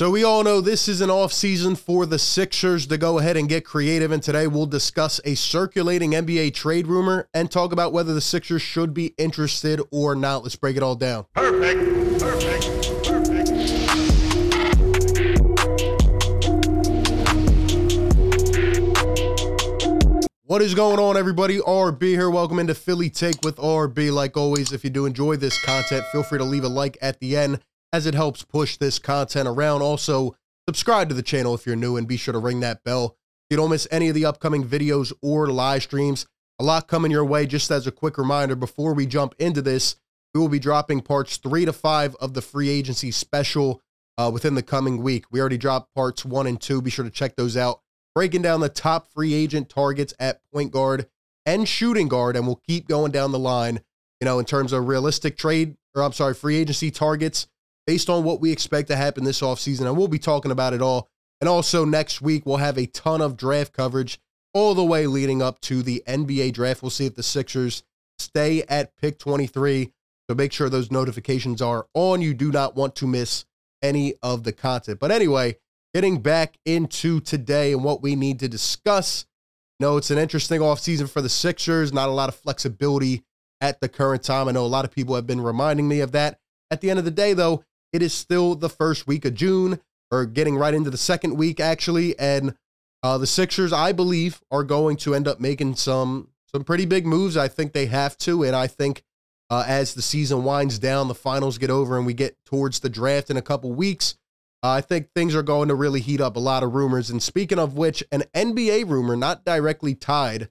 So we all know this is an off season for the Sixers to go ahead and get creative. And today we'll discuss a circulating NBA trade rumor and talk about whether the Sixers should be interested or not. Let's break it all down. Perfect. Perfect. Perfect. What is going on, everybody? RB here. Welcome into Philly Take with RB. Like always, if you do enjoy this content, feel free to leave a like at the end as it helps push this content around. Also, subscribe to the channel if you're new and be sure to ring that bell you don't miss any of the upcoming videos or live streams. A lot coming your way. Just as a quick reminder, before we jump into this, we will be dropping parts three to five of the free agency special uh, within the coming week. We already dropped parts one and two. Be sure to check those out. Breaking down the top free agent targets at point guard and shooting guard, and we'll keep going down the line, you know, in terms of realistic trade, or I'm sorry, free agency targets based on what we expect to happen this offseason. And we'll be talking about it all. And also next week, we'll have a ton of draft coverage all the way leading up to the NBA draft. We'll see if the Sixers stay at pick 23. So make sure those notifications are on. You do not want to miss any of the content. But anyway, getting back into today and what we need to discuss. Know, it's an interesting offseason for the Sixers, not a lot of flexibility at the current time. I know a lot of people have been reminding me of that. At the end of the day, though, it is still the first week of June, or getting right into the second week, actually. And uh, the Sixers, I believe, are going to end up making some some pretty big moves. I think they have to, and I think uh, as the season winds down, the finals get over, and we get towards the draft in a couple weeks. Uh, I think things are going to really heat up. A lot of rumors, and speaking of which, an NBA rumor not directly tied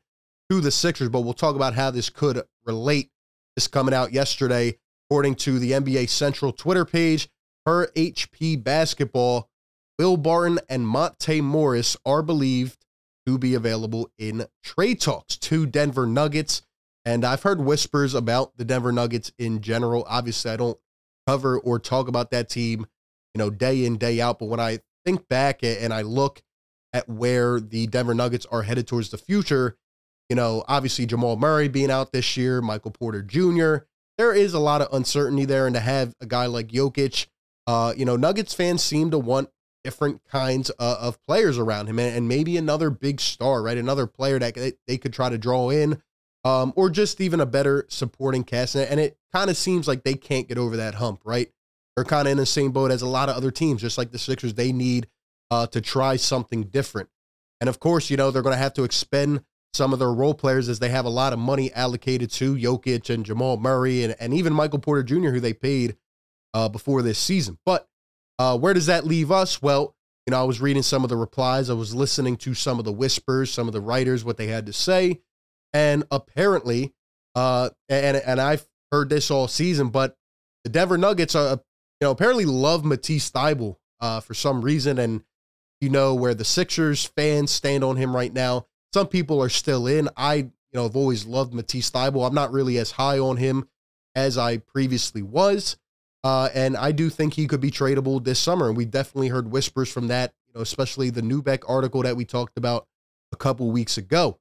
to the Sixers, but we'll talk about how this could relate. This coming out yesterday According to the NBA Central Twitter page, per HP Basketball, Will Barton and Monte Morris are believed to be available in trade talks to Denver Nuggets. And I've heard whispers about the Denver Nuggets in general. Obviously, I don't cover or talk about that team, you know, day in, day out. But when I think back and I look at where the Denver Nuggets are headed towards the future, you know, obviously Jamal Murray being out this year, Michael Porter Jr., there is a lot of uncertainty there. And to have a guy like Jokic, uh, you know, Nuggets fans seem to want different kinds uh, of players around him and, and, maybe another big star, right? Another player that they, they could try to draw in, um, or just even a better supporting cast. And it kind of seems like they can't get over that hump, right? They're kind of in the same boat as a lot of other teams, just like the Sixers. They need uh, to try something different. And of course, you know, they're going to have to expend some of their role players as they have a lot of money allocated to Jokic and Jamal Murray and, and even Michael Porter Jr., who they paid uh, before this season. But uh, where does that leave us? Well, you know, I was reading some of the replies, I was listening to some of the whispers, some of the writers, what they had to say. And apparently, uh, and, and I've heard this all season, but the Denver Nuggets are, you know, apparently love Matisse Thybulle uh, for some reason. And you know where the Sixers fans stand on him right now. Some people are still in. I, you know, have always loved Matisse Thybulle. I'm not really as high on him as I previously was. Uh, and I do think he could be tradable this summer. And we definitely heard whispers from that, you know, especially the Neubeck article that we talked about a couple weeks ago.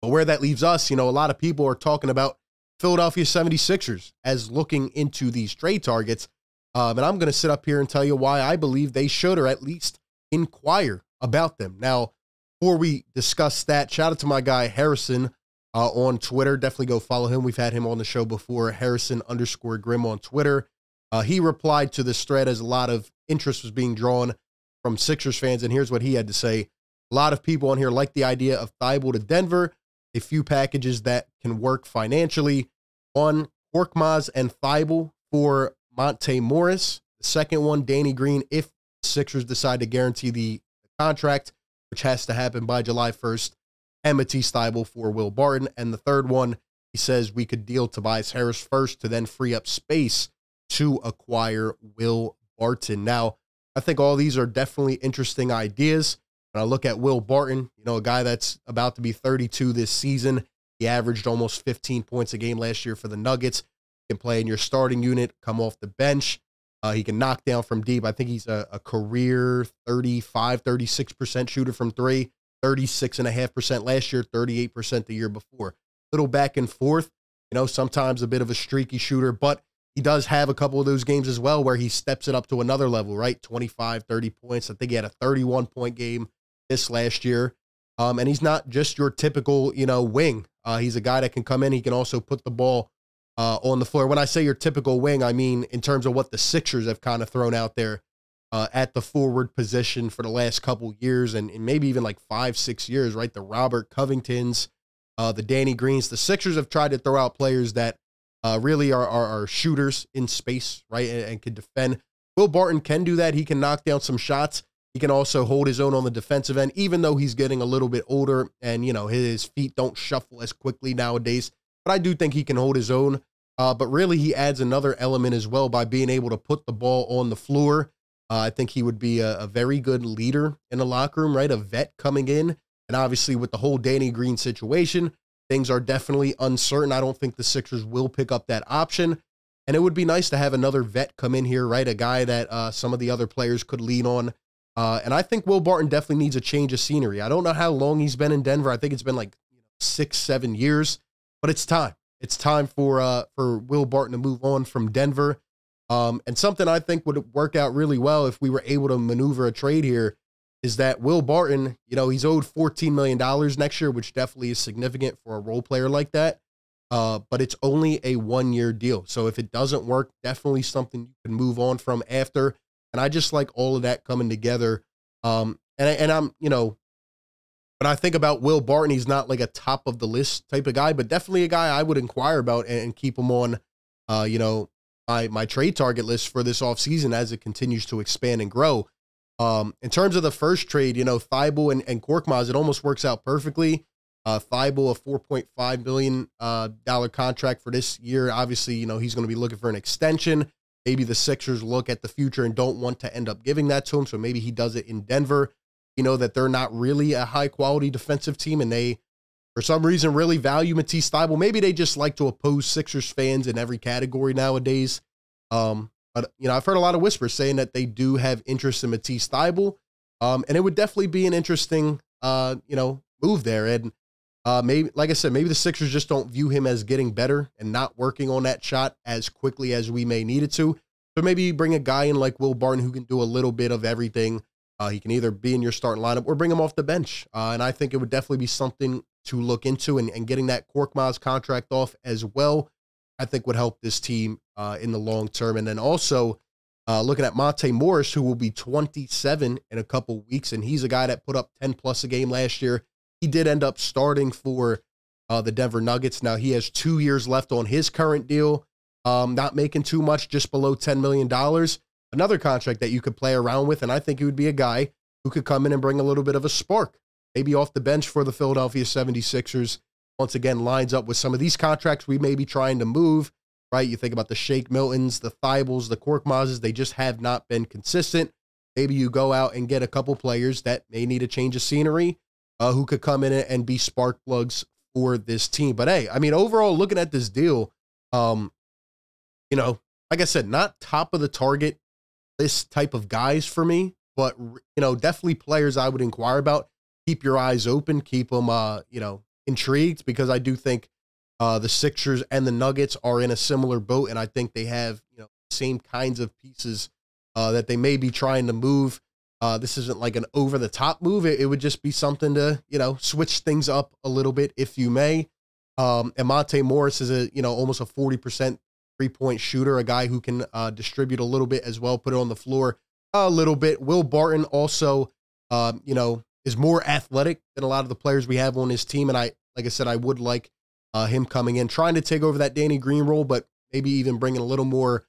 But where that leaves us, you know, a lot of people are talking about Philadelphia 76ers as looking into these trade targets. Um, and I'm going to sit up here and tell you why I believe they should, or at least inquire about them. Now, before we discuss that, shout out to my guy Harrison uh, on Twitter. Definitely go follow him. We've had him on the show before. Harrison underscore Grim on Twitter. Uh, he replied to this thread as a lot of interest was being drawn from Sixers fans, and here's what he had to say. A lot of people on here like the idea of Thybulle to Denver. A few packages that can work financially. One, Korkmaz and Thybulle for Monte Morris. The second one, Danny Green, if Sixers decide to guarantee the contract which has to happen by July 1st, and Matisse Thybulle for Will Barton. And the third one, he says we could deal Tobias Harris first to then free up space to acquire Will Barton. Now, I think all these are definitely interesting ideas. When I look at Will Barton, you know, a guy that's about to be 32 this season, he averaged almost 15 points a game last year for the Nuggets. Can play in your starting unit, come off the bench. Uh, he can knock down from deep. I think he's a, a career 35, 36% shooter from three, 36.5% last year, 38% the year before. Little back and forth, you know, sometimes a bit of a streaky shooter, but he does have a couple of those games as well where he steps it up to another level, right? 25, 30 points. I think he had a 31 point game this last year. Um, and he's not just your typical, you know, wing. Uh, he's a guy that can come in. He can also put the ball uh, on the floor. When I say your typical wing, I mean in terms of what the Sixers have kind of thrown out there uh, at the forward position for the last couple years and, and, maybe even like five, six years, right? The Robert Covingtons, uh, the Danny Greens. The Sixers have tried to throw out players that uh, really are, are, are, shooters in space, right? And, and can defend. Will Barton can do that. He can knock down some shots. He can also hold his own on the defensive end, even though he's getting a little bit older and, you know, his feet don't shuffle as quickly nowadays. But I do think he can hold his own. Uh, but really, he adds another element as well by being able to put the ball on the floor. Uh, I think he would be a, a, very good leader in the locker room, right? A vet coming in. And obviously, with the whole Danny Green situation, things are definitely uncertain. I don't think the Sixers will pick up that option. And it would be nice to have another vet come in here, right? A guy that uh, some of the other players could lean on. Uh, and I think Will Barton definitely needs a change of scenery. I don't know how long he's been in Denver. I think it's been like six, seven years, but it's time. It's time for uh, for Will Barton to move on from Denver. Um, and something I think would work out really well if we were able to maneuver a trade here is that Will Barton, you know, he's owed $14 million next year, which definitely is significant for a role player like that. Uh, but it's only a one year deal. So if it doesn't work, definitely something you can move on from after. And I just like all of that coming together. Um, and, and I'm, you know, when I think about Will Barton, he's not like a top of the list type of guy, but definitely a guy I would inquire about and, keep him on, uh, you know, my, my trade target list for this offseason as it continues to expand and grow. Um, in terms of the first trade, you know, Thybulle and, and Korkmaz, it almost works out perfectly. Uh, Thybulle, a $4.5 million uh, dollar contract for this year. Obviously, you know, he's going to be looking for an extension. Maybe the Sixers look at the future and don't want to end up giving that to him. So maybe he does it in Denver. You know, that they're not really a high quality defensive team and they, for some reason, really value Matisse Thybulle. Maybe they just like to oppose Sixers fans in every category nowadays. Um, but you know, I've heard a lot of whispers saying that they do have interest in Matisse Thybulle, um, and it would definitely be an interesting, uh, you know, move there. And uh, maybe, like I said, maybe the Sixers just don't view him as getting better and not working on that shot as quickly as we may need it to. So maybe bring a guy in like Will Barton who can do a little bit of everything. Uh, he can either be in your starting lineup or bring him off the bench. Uh, and I think it would definitely be something to look into and, and getting that Korkmaz contract off as well. I think would help this team uh, in the long term. And then also uh, looking at Monte Morris, who will be 27 in a couple weeks, and he's a guy that put up 10 plus a game last year. He did end up starting for uh, the Denver Nuggets. Now he has two years left on his current deal, um, not making too much, just below $10 million. Another contract that you could play around with, and I think he would be a guy who could come in and bring a little bit of a spark, maybe off the bench for the Philadelphia 76ers once again lines up with some of these contracts we may be trying to move, right? You think about the Shake Miltons, the Thybulles, the Korkmazes, they just have not been consistent. Maybe you go out and get a couple players that may need a change of scenery uh, who could come in and be spark plugs for this team. But hey, I mean, overall, looking at this deal, um, you know, like I said, not top of the target list type of guys for me, but you know, definitely players I would inquire about. Keep your eyes open, keep them, uh, you know, intrigued because I do think uh, the Sixers and the Nuggets are in a similar boat, and I think they have you know same kinds of pieces uh, that they may be trying to move. Uh, this isn't like an over the top move. It, it, would just be something to you know switch things up a little bit, if you may. Um, and Monte Morris is a you know almost a forty percent three point shooter, a guy who can uh, distribute a little bit as well, put it on the floor a little bit. Will Barton also, um, you know, is more athletic than a lot of the players we have on his team. And I, like I said, I would like uh, him coming in, trying to take over that Danny Green role, but maybe even bringing a little more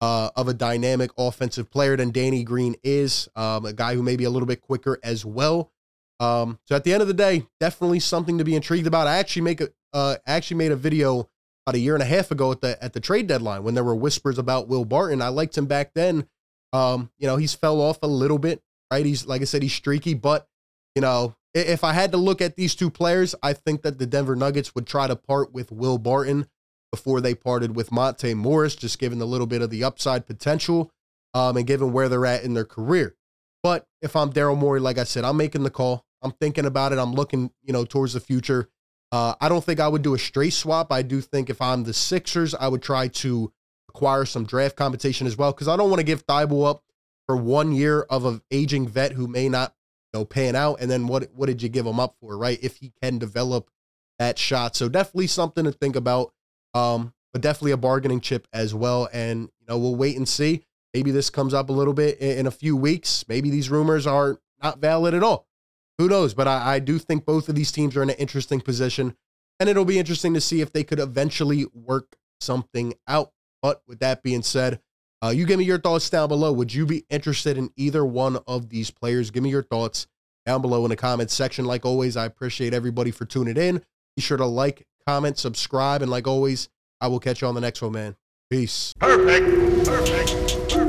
uh, of a dynamic offensive player than Danny Green is. Um, a guy who may be a little bit quicker as well. Um, so at the end of the day, definitely something to be intrigued about. I actually make a, uh, actually made a video about a year and a half ago at the at the trade deadline when there were whispers about Will Barton. I liked him back then. Um, you know, he's fell off a little bit, right? He's like I said, he's streaky, but you know, if I had to look at these two players, I think that the Denver Nuggets would try to part with Will Barton before they parted with Monte Morris, just given a little bit of the upside potential um, and given where they're at in their career. But if I'm Daryl Morey, like I said, I'm making the call. I'm thinking about it. I'm looking, you know, towards the future. Uh, I don't think I would do a straight swap. I do think if I'm the Sixers, I would try to acquire some draft competition as well. Because I don't want to give Thybulle up for one year of an aging vet who may not you know pan out. And then what what did you give him up for, right? If he can develop that shot. So definitely something to think about. Um, but definitely a bargaining chip as well. And you know, we'll wait and see. Maybe this comes up a little bit in, in a few weeks. Maybe these rumors are not valid at all. Who knows? But I, I do think both of these teams are in an interesting position. And it'll be interesting to see if they could eventually work something out. But with that being said, uh, you give me your thoughts down below. Would you be interested in either one of these players? Give me your thoughts down below in the comments section. Like always, I appreciate everybody for tuning in. Be sure to like, comment, subscribe, and like always, I will catch you on the next one, man. Peace. Perfect. Perfect.